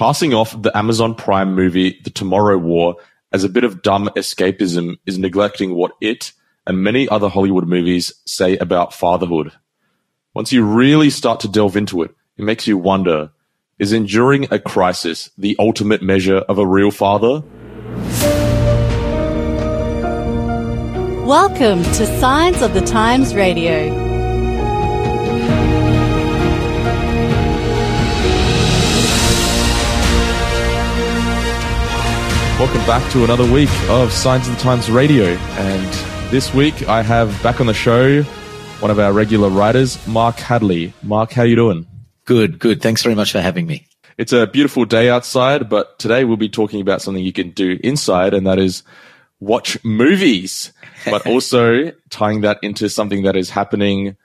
Passing off the Amazon Prime movie, The Tomorrow War, as a bit of dumb escapism is neglecting what it and many other Hollywood movies say about fatherhood. Once you really start to delve into it, it makes you wonder, is enduring a crisis the ultimate measure of a real father? Welcome to Signs of the Times Radio. Welcome back to another week of Signs of the Times Radio. And this week I have back on the show one of our regular writers, Mark Hadley. Mark, how you doing? Good, good. Thanks very much for having me. It's a beautiful day outside, but today we'll be talking about something you can do inside, and that is watch movies, but also tying that into something that is happening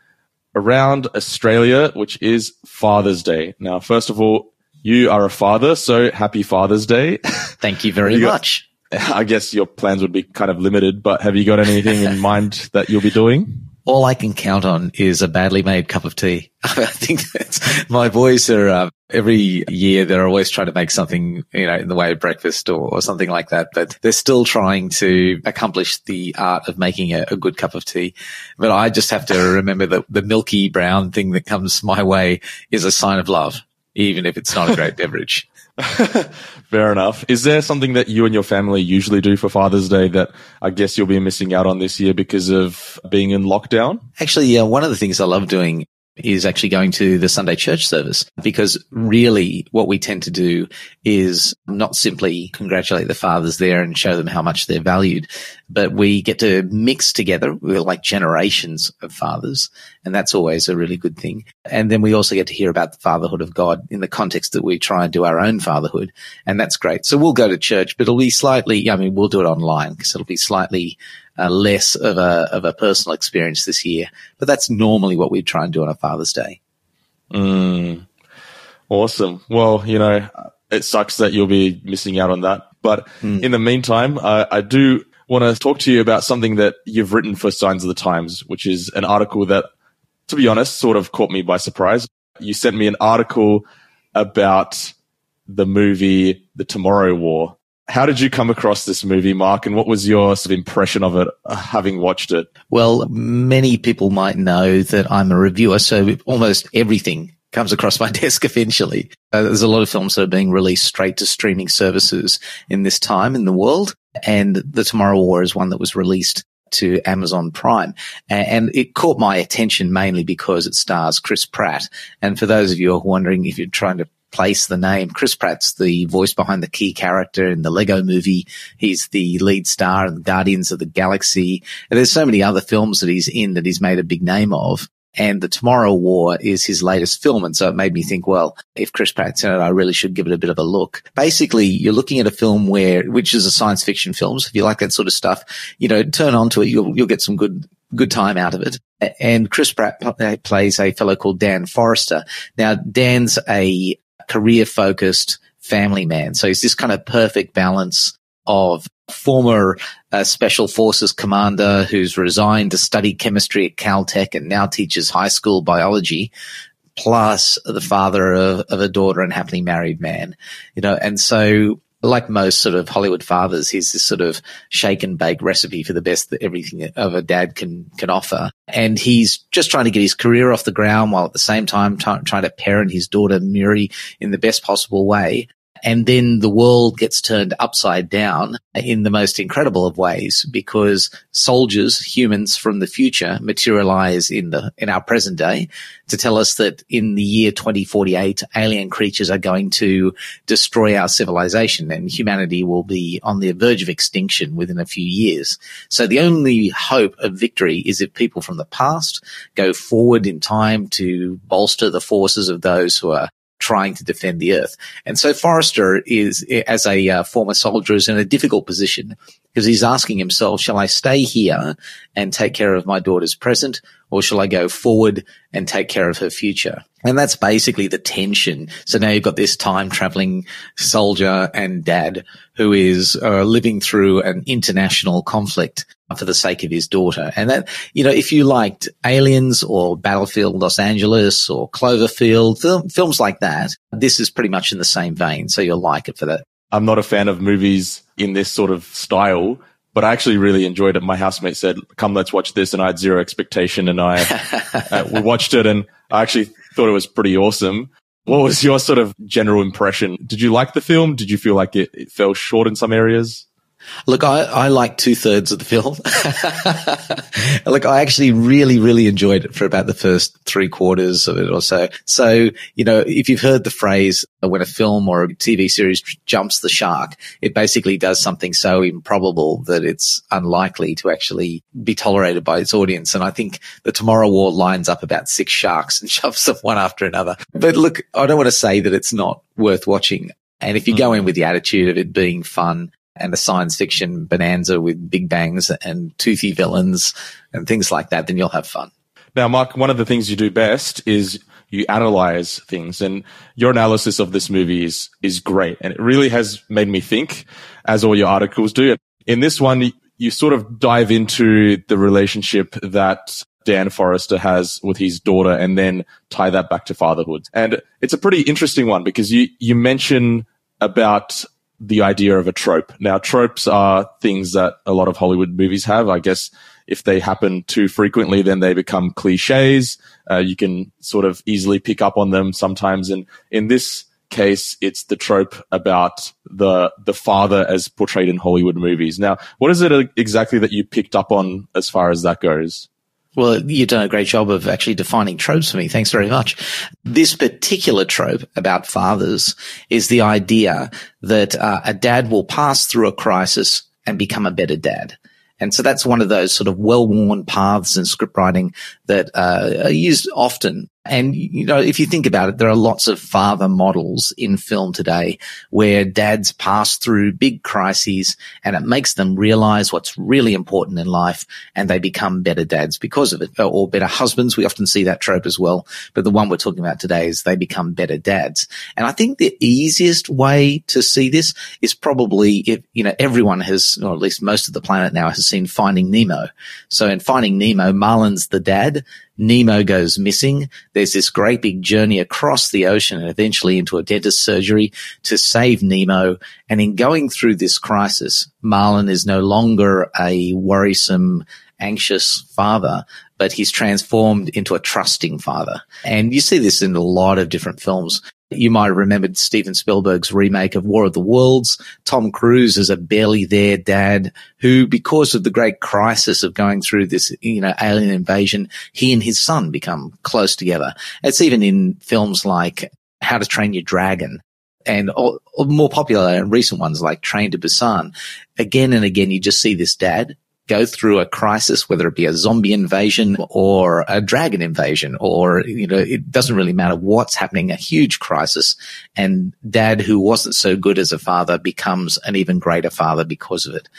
around Australia, which is Father's Day. Now, first of all, you are a father, so happy Father's Day. Thank you very you much. I guess your plans would be kind of limited, but have you got anything in mind that you'll be doing? All I can count on is a badly made cup of tea. I think that's, my boys are, uh, every year they're always trying to make something, you know, in the way of breakfast or, or something like that, but they're still trying to accomplish the art of making a, a good cup of tea. But I just have to remember that the milky brown thing that comes my way is a sign of love even if it's not a great beverage. Fair enough. Is there something that you and your family usually do for Father's Day that I guess you'll be missing out on this year because of being in lockdown? Actually, yeah, one of the things I love doing is actually going to the Sunday church service because really what we tend to do is not simply congratulate the fathers there and show them how much they're valued, but we get to mix together. We're like generations of fathers and that's always a really good thing. And then we also get to hear about the fatherhood of God in the context that we try and do our own fatherhood. And that's great. So we'll go to church, but it'll be slightly, I mean, we'll do it online because it'll be slightly uh, less of a of a personal experience this year. But that's normally what we try and do on a Father's Day. Mm, awesome. Well, you know, it sucks that you'll be missing out on that. But mm. in the meantime, uh, I do want to talk to you about something that you've written for Signs of the Times, which is an article that, to be honest, sort of caught me by surprise. You sent me an article about the movie The Tomorrow War. How did you come across this movie, Mark, and what was your sort of impression of it, uh, having watched it? Well, many people might know that I'm a reviewer, so almost everything comes across my desk eventually. Uh, there's a lot of films that are being released straight to streaming services in this time in the world, and The Tomorrow War is one that was released to Amazon Prime. And it caught my attention mainly because it stars Chris Pratt. And for those of you who are wondering if you're trying to place the name. Chris Pratt's the voice behind the key character in the Lego movie. He's the lead star in Guardians of the Galaxy. And there's so many other films that he's in that he's made a big name of. And The Tomorrow War is his latest film. And so it made me think, well, if Chris Pratt's in it, I really should give it a bit of a look. Basically, you're looking at a film where, which is a science fiction film. So if you like that sort of stuff, you know, turn on to it. You'll, you'll get some good, good time out of it. And Chris Pratt uh, plays a fellow called Dan Forester. Now, Dan's a career focused family man. So he's this kind of perfect balance of former uh, special forces commander who's resigned to study chemistry at Caltech and now teaches high school biology plus the father of, of a daughter and happily married man, you know, and so like most sort of Hollywood fathers, he's this sort of shake and bake recipe for the best that everything of a dad can can offer. And he's just trying to get his career off the ground while at the same time t- trying to parent his daughter Miri in the best possible way. And then the world gets turned upside down in the most incredible of ways because soldiers, humans from the future materialize in the, in our present day to tell us that in the year 2048, alien creatures are going to destroy our civilization and humanity will be on the verge of extinction within a few years. So the only hope of victory is if people from the past go forward in time to bolster the forces of those who are trying to defend the earth. And so Forester is, as a uh, former soldier, is in a difficult position because he's asking himself, shall I stay here and take care of my daughter's present or shall I go forward and take care of her future? And that's basically the tension. So now you've got this time traveling soldier and dad who is uh, living through an international conflict for the sake of his daughter. And that, you know, if you liked Aliens or Battlefield Los Angeles or Cloverfield, film, films like that, this is pretty much in the same vein. So you'll like it for that. I'm not a fan of movies in this sort of style, but I actually really enjoyed it. My housemate said, come, let's watch this. And I had zero expectation and I, uh, we watched it and I actually thought it was pretty awesome. What was your sort of general impression? Did you like the film? Did you feel like it, it fell short in some areas? Look, I, I like two thirds of the film. Look, I actually really, really enjoyed it for about the first three quarters of it or so. So, you know, if you've heard the phrase uh, when a film or a TV series jumps the shark, it basically does something so improbable that it's unlikely to actually be tolerated by its audience. And I think the Tomorrow War lines up about six sharks and shoves them one after another. But look, I don't want to say that it's not worth watching. And if you go mm. in with the attitude of it being fun and a science fiction bonanza with big bangs and toothy villains and things like that, then you'll have fun. Now, Mark, one of the things you do best is you analyze things and your analysis of this movie is, is great. And it really has made me think as all your articles do. In this one, you sort of dive into the relationship that Dan Forester has with his daughter and then tie that back to fatherhood. And it's a pretty interesting one because you, you mention about the idea of a trope. Now, tropes are things that a lot of Hollywood movies have. I guess if they happen too frequently, then they become cliches. Uh, you can sort of easily pick up on them sometimes. And in this case, it's the trope about the the father as portrayed in Hollywood movies. Now, what is it exactly that you picked up on as far as that goes? Well, you've done a great job of actually defining tropes for me. Thanks very much. This particular trope about fathers is the idea that uh, a dad will pass through a crisis and become a better dad. And so that's one of those sort of well-worn paths in script writing that uh, are used often and, you know, if you think about it, there are lots of father models in film today where dads pass through big crises and it makes them realize what's really important in life and they become better dads because of it uh, or better husbands. We often see that trope as well. But the one we're talking about today is they become better dads. And I think the easiest way to see this is probably if, you know, everyone has, or at least most of the planet now has seen Finding Nemo. So in Finding Nemo, Marlin's the dad Nemo goes missing. There's this great big journey across the ocean and eventually into a dentist surgery to save Nemo. And in going through this crisis, Marlin is no longer a worrisome, anxious father, but he's transformed into a trusting father. And you see this in a lot of different films. You might have remembered Steven Spielberg's remake of War of the Worlds. Tom Cruise is a barely there dad who, because of the great crisis of going through this, you know, alien invasion, he and his son become close together. It's even in films like How to Train Your Dragon and more popular and recent ones like Train to Busan. Again and again, you just see this dad go through a crisis, whether it be a zombie invasion or a dragon invasion, or, you know, it doesn't really matter what's happening, a huge crisis. And dad, who wasn't so good as a father, becomes an even greater father because of it.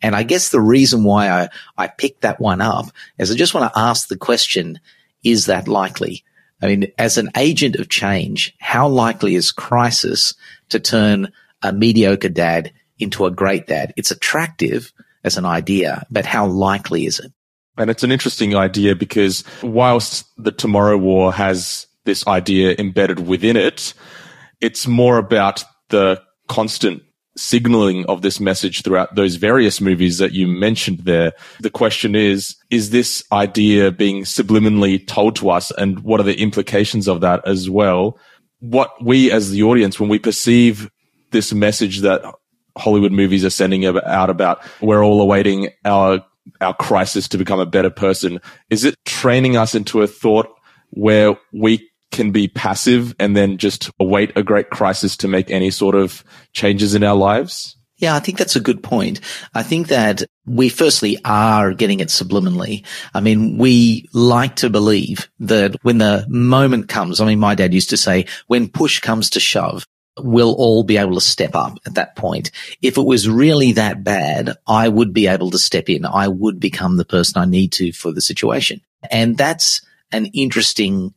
And I guess the reason why I, I picked that one up is I just want to ask the question, is that likely? I mean, as an agent of change, how likely is crisis to turn a mediocre dad into a great dad? It's attractive, as an idea, but how likely is it? And it's an interesting idea because whilst the Tomorrow War has this idea embedded within it, it's more about the constant signaling of this message throughout those various movies that you mentioned there. The question is, is this idea being subliminally told to us? And what are the implications of that as well? What we as the audience, when we perceive this message that Hollywood movies are sending out about we're all awaiting our our crisis to become a better person. Is it training us into a thought where we can be passive and then just await a great crisis to make any sort of changes in our lives? Yeah, I think that's a good point. I think that we firstly are getting it subliminally. I mean, we like to believe that when the moment comes, I mean, my dad used to say, when push comes to shove, we'll all be able to step up at that point. If it was really that bad, I would be able to step in. I would become the person I need to for the situation. And that's an interesting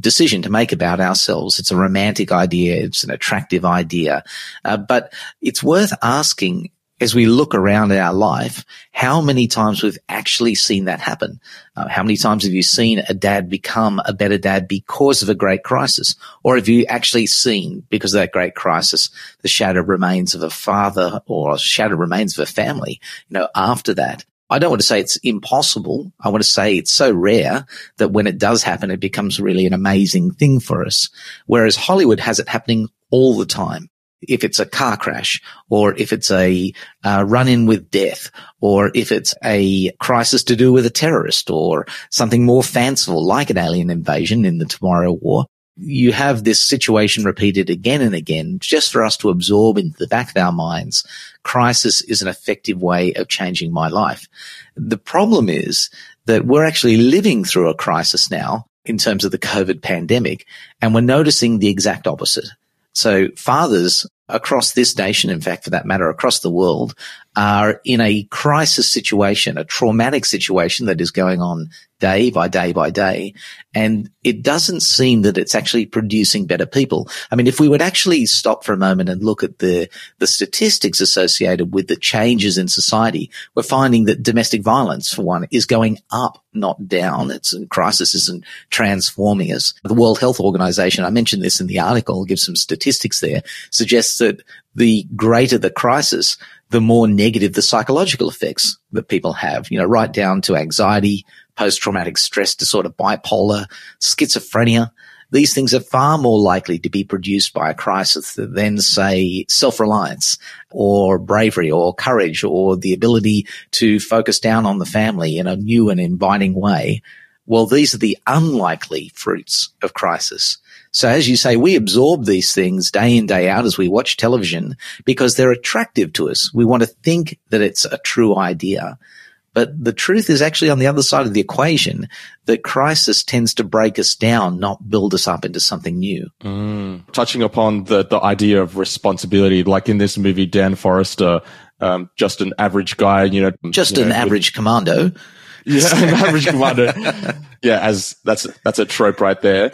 decision to make about ourselves. It's a romantic idea. It's an attractive idea. Uh, but it's worth asking as we look around at our life, how many times we've actually seen that happen? Uh, how many times have you seen a dad become a better dad because of a great crisis? Or have you actually seen, because of that great crisis, the shattered remains of a father or shattered remains of a family, you know, after that? I don't want to say it's impossible. I want to say it's so rare that when it does happen, it becomes really an amazing thing for us. Whereas Hollywood has it happening all the time. If it's a car crash or if it's a uh, run in with death or if it's a crisis to do with a terrorist or something more fanciful like an alien invasion in the Tomorrow War, you have this situation repeated again and again just for us to absorb into the back of our minds. Crisis is an effective way of changing my life. The problem is that we're actually living through a crisis now in terms of the COVID pandemic, and we're noticing the exact opposite. So fathers across this nation, in fact, for that matter, across the world, are in a crisis situation, a traumatic situation that is going on day by day by day. And it doesn't seem that it's actually producing better people. I mean, if we would actually stop for a moment and look at the, the statistics associated with the changes in society, we're finding that domestic violence, for one, is going up, not down. It's a crisis isn't transforming us. The World Health Organization, I mentioned this in the article, I'll give some statistics there, suggests that the greater the crisis, the more negative the psychological effects that people have, you know, right down to anxiety, post-traumatic stress disorder, bipolar, schizophrenia. These things are far more likely to be produced by a crisis than say self-reliance or bravery or courage or the ability to focus down on the family in a new and inviting way. Well, these are the unlikely fruits of crisis. So as you say, we absorb these things day in, day out as we watch television because they're attractive to us. We want to think that it's a true idea. But the truth is actually on the other side of the equation that crisis tends to break us down, not build us up into something new. Mm. Touching upon the, the idea of responsibility, like in this movie, Dan Forester, um, just an average guy, you know, just you an know, average with, commando. Yeah, an average commando. yeah, as that's that's a trope right there.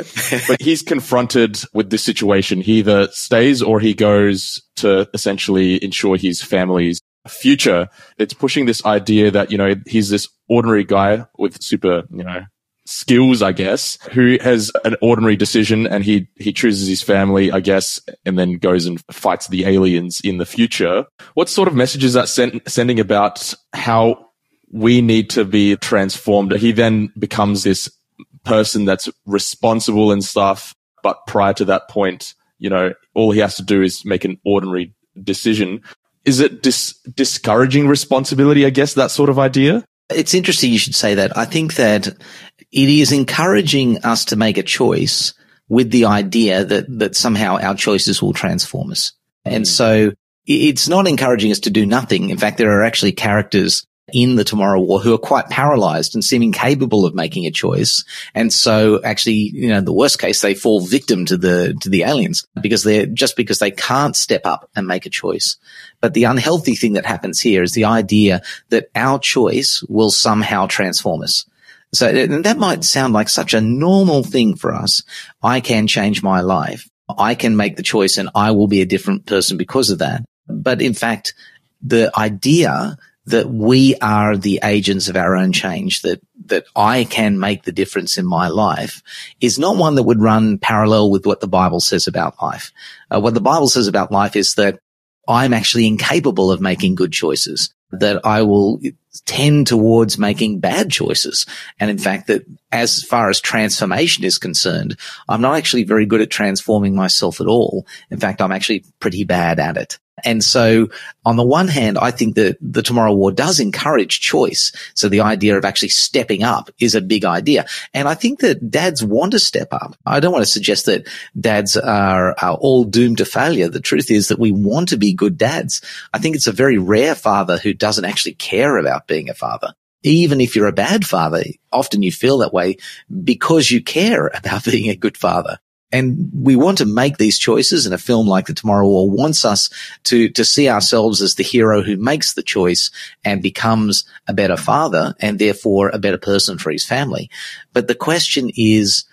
But he's confronted with this situation. He either stays or he goes to essentially ensure his family's future. It's pushing this idea that, you know, he's this ordinary guy with super, you know, skills, I guess, who has an ordinary decision and he, he chooses his family, I guess, and then goes and fights the aliens in the future. What sort of message is that send, sending about how we need to be transformed? He then becomes this person that's responsible and stuff. But prior to that point, you know, all he has to do is make an ordinary decision is it dis- discouraging responsibility? I guess that sort of idea. It's interesting you should say that. I think that it is encouraging us to make a choice with the idea that, that somehow our choices will transform us. And hmm. so it's not encouraging us to do nothing. In fact, there are actually characters in the Tomorrow War who are quite paralyzed and seem incapable of making a choice. And so actually, you know, the worst case, they fall victim to the, to the aliens because they're just because they can't step up and make a choice. But the unhealthy thing that happens here is the idea that our choice will somehow transform us. So and that might sound like such a normal thing for us. I can change my life. I can make the choice and I will be a different person because of that. But in fact, the idea that we are the agents of our own change, that, that I can make the difference in my life is not one that would run parallel with what the Bible says about life. Uh, what the Bible says about life is that I'm actually incapable of making good choices, that I will tend towards making bad choices. And in fact, that as far as transformation is concerned, I'm not actually very good at transforming myself at all. In fact, I'm actually pretty bad at it. And so on the one hand, I think that the Tomorrow War does encourage choice. So the idea of actually stepping up is a big idea. And I think that dads want to step up. I don't want to suggest that dads are, are all doomed to failure. The truth is that we want to be good dads. I think it's a very rare father who doesn't actually care about being a father even if you're a bad father, often you feel that way because you care about being a good father. And we want to make these choices and a film like The Tomorrow War wants us to, to see ourselves as the hero who makes the choice and becomes a better father and therefore a better person for his family. But the question is,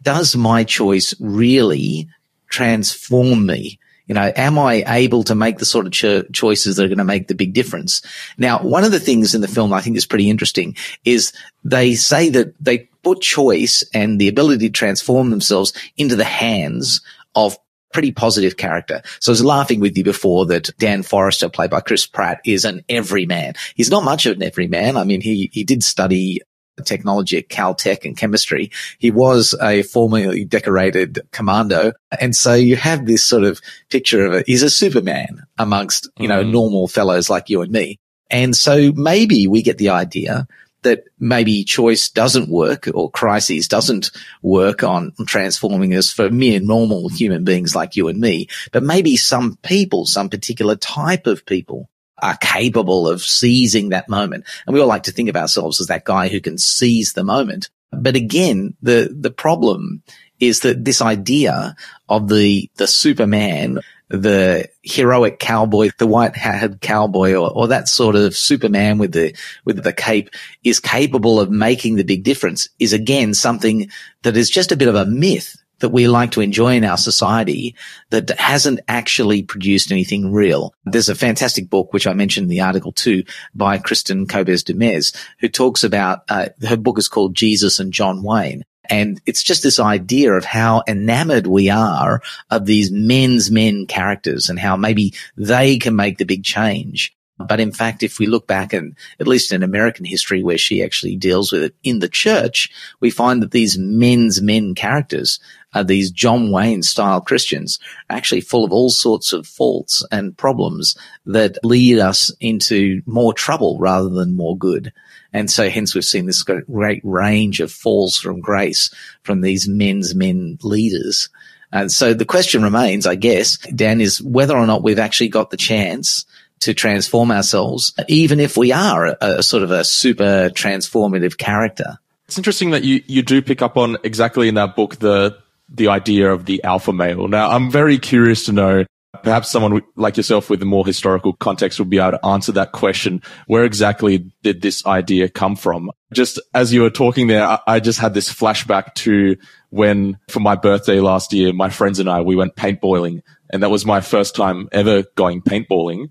does my choice really transform me? You know, am I able to make the sort of cho- choices that are going to make the big difference? Now, one of the things in the film I think is pretty interesting is they say that they put choice and the ability to transform themselves into the hands of pretty positive character. So I was laughing with you before that Dan Forester, played by Chris Pratt, is an everyman. He's not much of an everyman. I mean, he, he did study technology at Caltech and chemistry. He was a formerly decorated commando. And so you have this sort of picture of it. He's a Superman amongst, you know, mm. normal fellows like you and me. And so maybe we get the idea that maybe choice doesn't work or crises doesn't work on transforming us for mere normal human beings like you and me, but maybe some people, some particular type of people are capable of seizing that moment. And we all like to think of ourselves as that guy who can seize the moment. But again, the, the problem is that this idea of the, the Superman, the heroic cowboy, the white hatted cowboy or, or that sort of Superman with the, with the cape is capable of making the big difference is again something that is just a bit of a myth that we like to enjoy in our society that hasn't actually produced anything real. There's a fantastic book, which I mentioned in the article too, by Kristin Kobes Du Mez, who talks about, uh, her book is called Jesus and John Wayne. And it's just this idea of how enamored we are of these men's men characters and how maybe they can make the big change. But in fact, if we look back and at least in American history where she actually deals with it in the church, we find that these men's men characters are these John Wayne style Christians actually full of all sorts of faults and problems that lead us into more trouble rather than more good. And so hence we've seen this great range of falls from grace from these men's men leaders. And so the question remains, I guess, Dan, is whether or not we've actually got the chance to transform ourselves, even if we are a, a sort of a super transformative character. It's interesting that you, you do pick up on exactly in that book the the idea of the alpha male. Now, I'm very curious to know perhaps someone like yourself with a more historical context would be able to answer that question. Where exactly did this idea come from? Just as you were talking there, I just had this flashback to when for my birthday last year, my friends and I, we went paintballing and that was my first time ever going paintballing.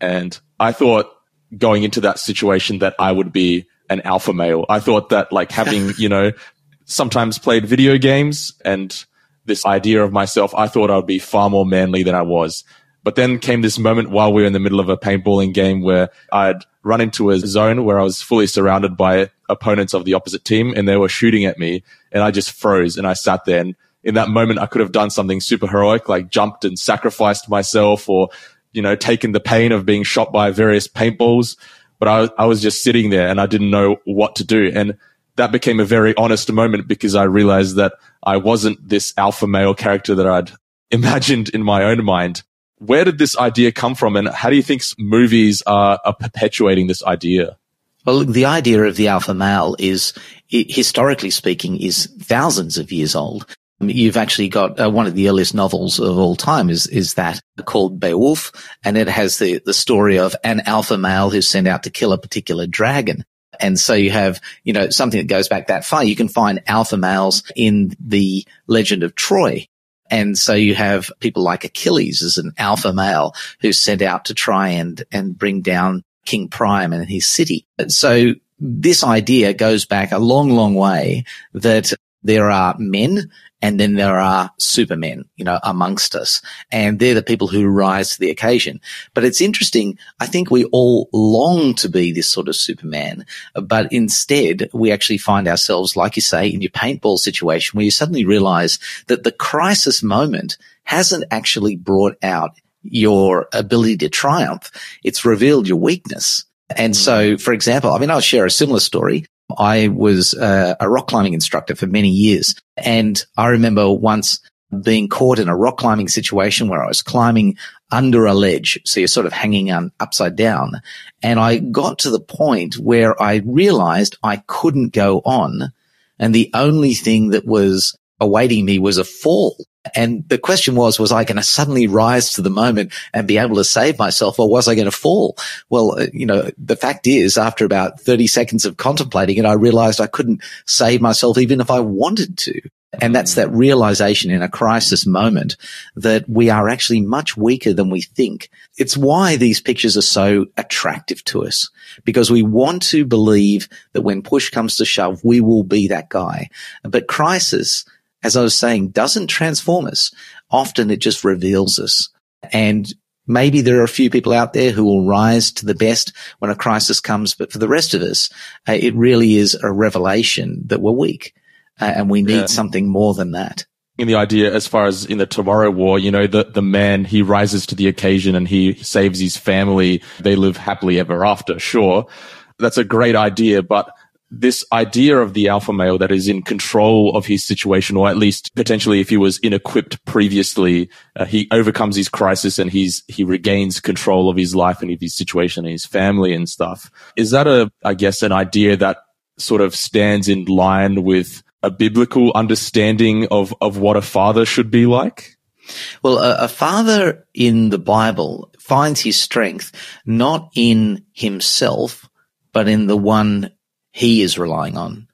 And I thought going into that situation that I would be an alpha male. I thought that like having, you know, sometimes played video games and this idea of myself, I thought I would be far more manly than I was. But then came this moment while we were in the middle of a paintballing game where I'd run into a zone where I was fully surrounded by opponents of the opposite team and they were shooting at me and I just froze and I sat there and in that moment I could have done something super heroic like jumped and sacrificed myself or you know, taken the pain of being shot by various paintballs. But I, I was just sitting there and I didn't know what to do. And that became a very honest moment because I realized that I wasn't this alpha male character that I'd imagined in my own mind. Where did this idea come from? And how do you think movies are, are perpetuating this idea? Well, the idea of the alpha male is, historically speaking, is thousands of years old. You've actually got uh, one of the earliest novels of all time is, is that called Beowulf. And it has the, the story of an alpha male who's sent out to kill a particular dragon. And so you have, you know, something that goes back that far. You can find alpha males in the legend of Troy. And so you have people like Achilles as an alpha male who's sent out to try and, and bring down King Priam and his city. So this idea goes back a long, long way that there are men and then there are supermen, you know, amongst us. And they're the people who rise to the occasion. But it's interesting. I think we all long to be this sort of superman, but instead we actually find ourselves, like you say, in your paintball situation where you suddenly realize that the crisis moment hasn't actually brought out your ability to triumph. It's revealed your weakness. And hmm. so, for example, I mean, I'll share a similar story. I was uh, a rock climbing instructor for many years. And I remember once being caught in a rock climbing situation where I was climbing under a ledge. So you're sort of hanging on upside down. And I got to the point where I realized I couldn't go on. And the only thing that was awaiting me was a fall. And the question was, was I going to suddenly rise to the moment and be able to save myself or was I going to fall? Well, uh, you know, the fact is after about 30 seconds of contemplating it, I realized I couldn't save myself even if I wanted to. And that's that realization in a crisis moment that we are actually much weaker than we think. It's why these pictures are so attractive to us because we want to believe that when push comes to shove, we will be that guy. But crisis, as I was saying, doesn't transform us. Often it just reveals us. And maybe there are a few people out there who will rise to the best when a crisis comes. But for the rest of us, uh, it really is a revelation that we're weak uh, and we need yeah. something more than that. In the idea, as far as in the Tomorrow War, you know, the, the man, he rises to the occasion and he saves his family. They live happily ever after. Sure. That's a great idea, but this idea of the alpha male that is in control of his situation, or at least potentially if he was inequipped previously, uh, he overcomes his crisis and he's, he regains control of his life and of his situation and his family and stuff. Is that a, I guess, an idea that sort of stands in line with a biblical understanding of, of what a father should be like? Well, a, a, father in the Bible finds his strength not in himself, but in the one he is relying on.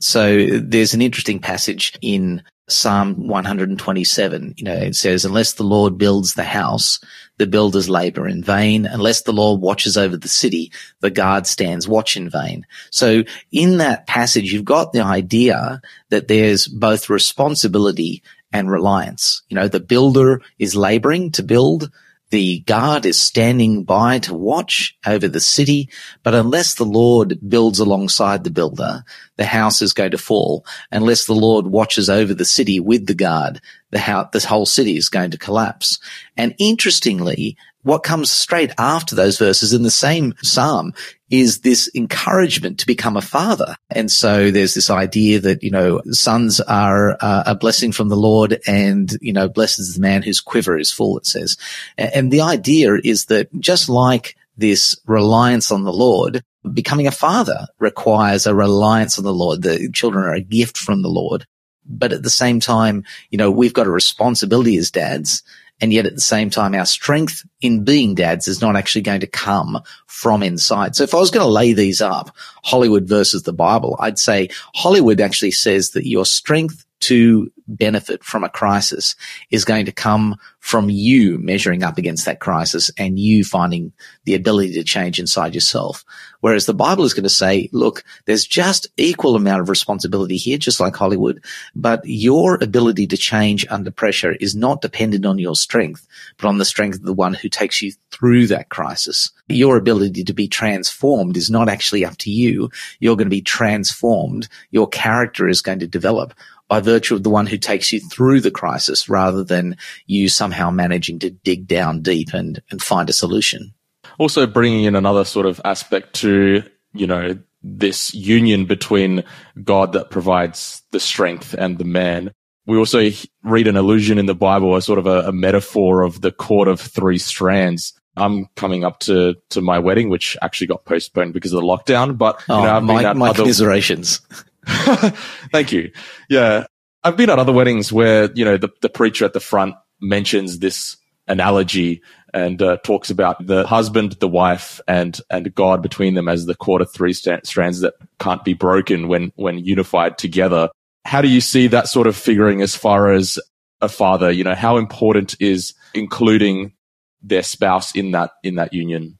So there's an interesting passage in Psalm 127. You know, it says, unless the Lord builds the house, the builders labor in vain. Unless the Lord watches over the city, the guard stands watch in vain. So in that passage, you've got the idea that there's both responsibility and reliance. You know, the builder is laboring to build. The guard is standing by to watch over the city, but unless the Lord builds alongside the builder, the house is going to fall. Unless the Lord watches over the city with the guard, the house, the whole city is going to collapse. And interestingly, what comes straight after those verses in the same psalm is this encouragement to become a father. And so there's this idea that, you know, sons are uh, a blessing from the Lord and, you know, blessed is the man whose quiver is full, it says. And the idea is that just like this reliance on the Lord, becoming a father requires a reliance on the Lord. The children are a gift from the Lord. But at the same time, you know, we've got a responsibility as dads and yet at the same time, our strength in being dads is not actually going to come from inside. So if I was going to lay these up, Hollywood versus the Bible, I'd say Hollywood actually says that your strength to benefit from a crisis is going to come from you measuring up against that crisis and you finding the ability to change inside yourself. Whereas the Bible is going to say, look, there's just equal amount of responsibility here, just like Hollywood, but your ability to change under pressure is not dependent on your strength, but on the strength of the one who takes you through that crisis. Your ability to be transformed is not actually up to you. You're going to be transformed. Your character is going to develop by virtue of the one who takes you through the crisis rather than you somehow managing to dig down deep and, and find a solution. Also bringing in another sort of aspect to, you know, this union between God that provides the strength and the man. We also read an allusion in the Bible, a sort of a, a metaphor of the cord of three strands. I'm coming up to, to my wedding, which actually got postponed because of the lockdown. But you oh, know, I've my, been at my other, commiserations. Thank you. Yeah. I've been at other weddings where, you know, the, the preacher at the front mentions this analogy and uh, talks about the husband, the wife, and and God between them as the quarter three st- strands that can't be broken when when unified together. How do you see that sort of figuring as far as a father? You know, how important is including their spouse in that in that union?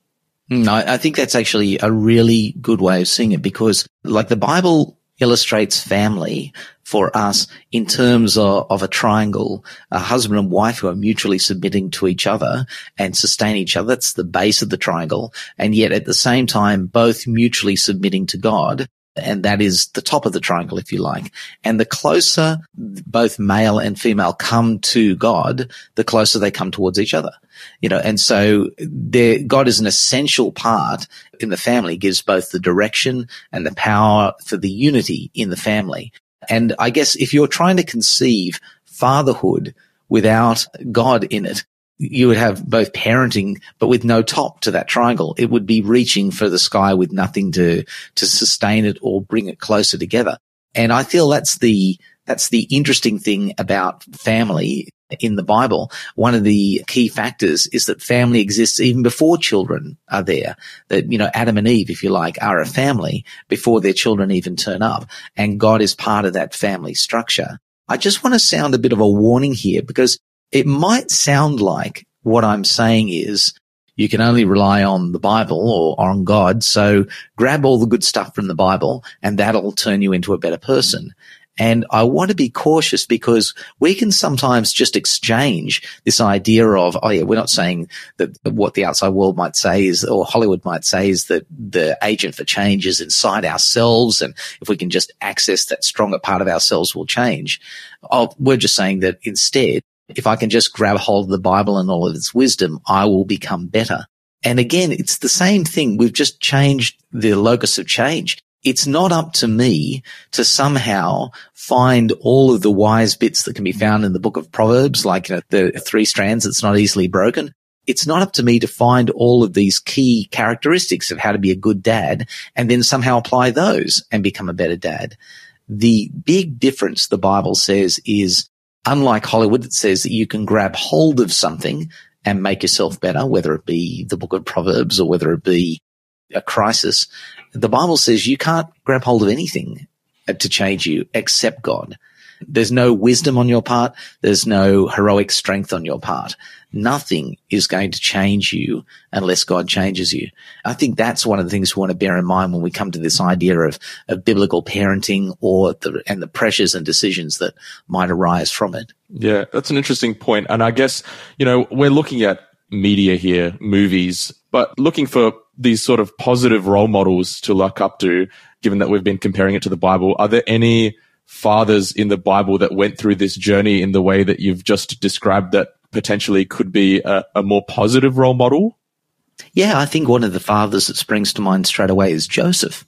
No, hmm, I think that's actually a really good way of seeing it because, like the Bible illustrates family for us in terms of, of, a triangle, a husband and wife who are mutually submitting to each other and sustain each other. That's the base of the triangle. And yet at the same time, both mutually submitting to God. And that is the top of the triangle, if you like. And the closer both male and female come to God, the closer they come towards each other. You know, and so God is an essential part in the family, gives both the direction and the power for the unity in the family. And I guess if you're trying to conceive fatherhood without God in it, you would have both parenting, but with no top to that triangle. It would be reaching for the sky with nothing to, to sustain it or bring it closer together. And I feel that's the, That's the interesting thing about family in the Bible. One of the key factors is that family exists even before children are there. That, you know, Adam and Eve, if you like, are a family before their children even turn up. And God is part of that family structure. I just want to sound a bit of a warning here because it might sound like what I'm saying is you can only rely on the Bible or on God. So grab all the good stuff from the Bible and that'll turn you into a better person. And I want to be cautious because we can sometimes just exchange this idea of, oh yeah, we're not saying that what the outside world might say is, or Hollywood might say is that the agent for change is inside ourselves. And if we can just access that stronger part of ourselves, will change. Oh, we're just saying that instead, if I can just grab hold of the Bible and all of its wisdom, I will become better. And again, it's the same thing. We've just changed the locus of change. It's not up to me to somehow find all of the wise bits that can be found in the book of Proverbs, like you know, the three strands that's not easily broken. It's not up to me to find all of these key characteristics of how to be a good dad and then somehow apply those and become a better dad. The big difference the Bible says is unlike Hollywood, it says that you can grab hold of something and make yourself better, whether it be the book of Proverbs or whether it be a crisis. The Bible says you can't grab hold of anything to change you except God. There's no wisdom on your part. There's no heroic strength on your part. Nothing is going to change you unless God changes you. I think that's one of the things we want to bear in mind when we come to this idea of, of biblical parenting or the, and the pressures and decisions that might arise from it. Yeah, that's an interesting point. And I guess, you know, we're looking at media here, movies, but looking for these sort of positive role models to look up to, given that we've been comparing it to the Bible. Are there any fathers in the Bible that went through this journey in the way that you've just described that potentially could be a, a more positive role model? Yeah, I think one of the fathers that springs to mind straight away is Joseph.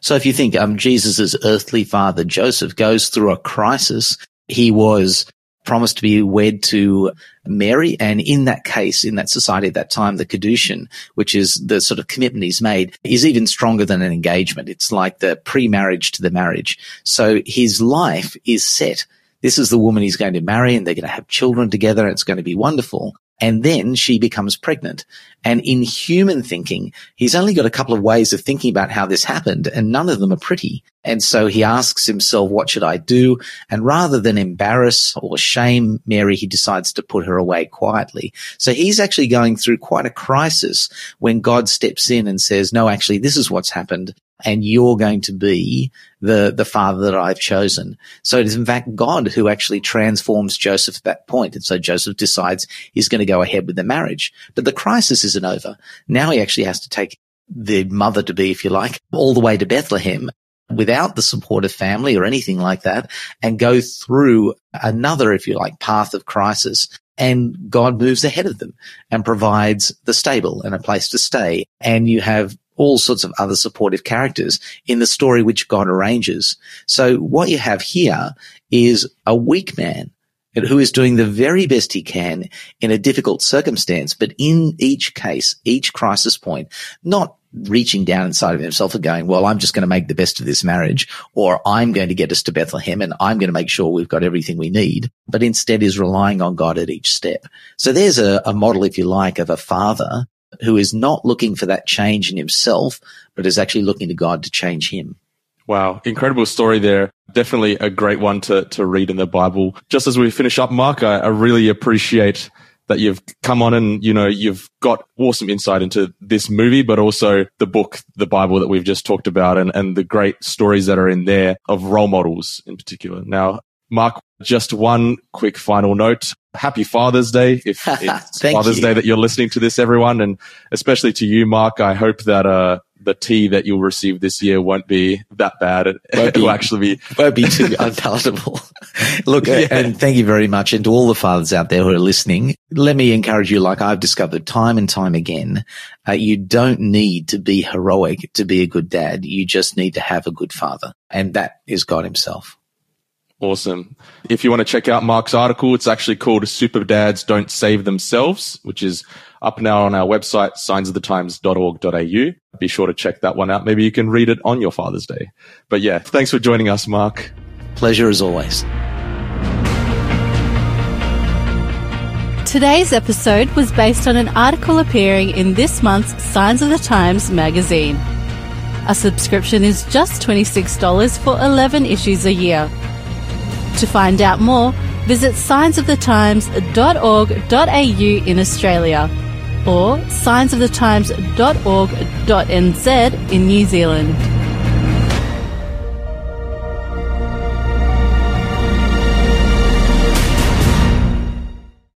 So if you think um, Jesus' earthly father, Joseph, goes through a crisis, he was promised to be wed to Mary. And in that case, in that society at that time, the Kiddushin, which is the sort of commitment he's made, is even stronger than an engagement. It's like the pre-marriage to the marriage. So his life is set. This is the woman he's going to marry and they're going to have children together. And it's going to be wonderful. And then she becomes pregnant. And in human thinking, he's only got a couple of ways of thinking about how this happened and none of them are pretty. And so he asks himself, what should I do? And rather than embarrass or shame Mary, he decides to put her away quietly. So he's actually going through quite a crisis when God steps in and says, no, actually, this is what's happened and you're going to be the, the father that I've chosen. So it is in fact God who actually transforms Joseph at that point. And so Joseph decides he's going to go ahead with the marriage, but the crisis isn't over. Now he actually has to take the mother to be, if you like, all the way to Bethlehem without the support of family or anything like that and go through another, if you like, path of crisis. And God moves ahead of them and provides the stable and a place to stay. And you have all sorts of other supportive characters in the story which God arranges. So what you have here is a weak man who is doing the very best he can in a difficult circumstance, but in each case, each crisis point, not reaching down inside of himself and going, well, I'm just going to make the best of this marriage, or I'm going to get us to Bethlehem and I'm going to make sure we've got everything we need, but instead is relying on God at each step. So there's a, a model, if you like, of a father who is not looking for that change in himself, but is actually looking to God to change him. Wow, incredible story there. Definitely a great one to, to read in the Bible. Just as we finish up, Mark, I, I really appreciate that you've come on and, you know, you've got awesome insight into this movie, but also the book, the Bible that we've just talked about and, and the great stories that are in there of role models in particular. Now, Mark, just one quick final note. Happy Father's Day. If it's Father's you. Day that you're listening to this, everyone, and especially to you, Mark, I hope that, uh, the tea that you'll receive this year won't be that bad. It, won't will actually be won't be too unpalatable. Look, yeah. and thank you very much, and to all the fathers out there who are listening, let me encourage you, like I've discovered time and time again, uh, you don't need to be heroic to be a good dad. You just need to have a good father, and that is God Himself. Awesome. If you want to check out Mark's article, it's actually called Super Dads Don't Save Themselves, which is up now on our website, signsofthetimes.org.au. Be sure to check that one out. Maybe you can read it on your Father's Day. But yeah, thanks for joining us, Mark. Pleasure as always. Today's episode was based on an article appearing in this month's Signs of the Times magazine. A subscription is just $26 for 11 issues a year. To find out more, visit signsofthetimes.org.au in Australia or signsofthetimes.org.nz in New Zealand.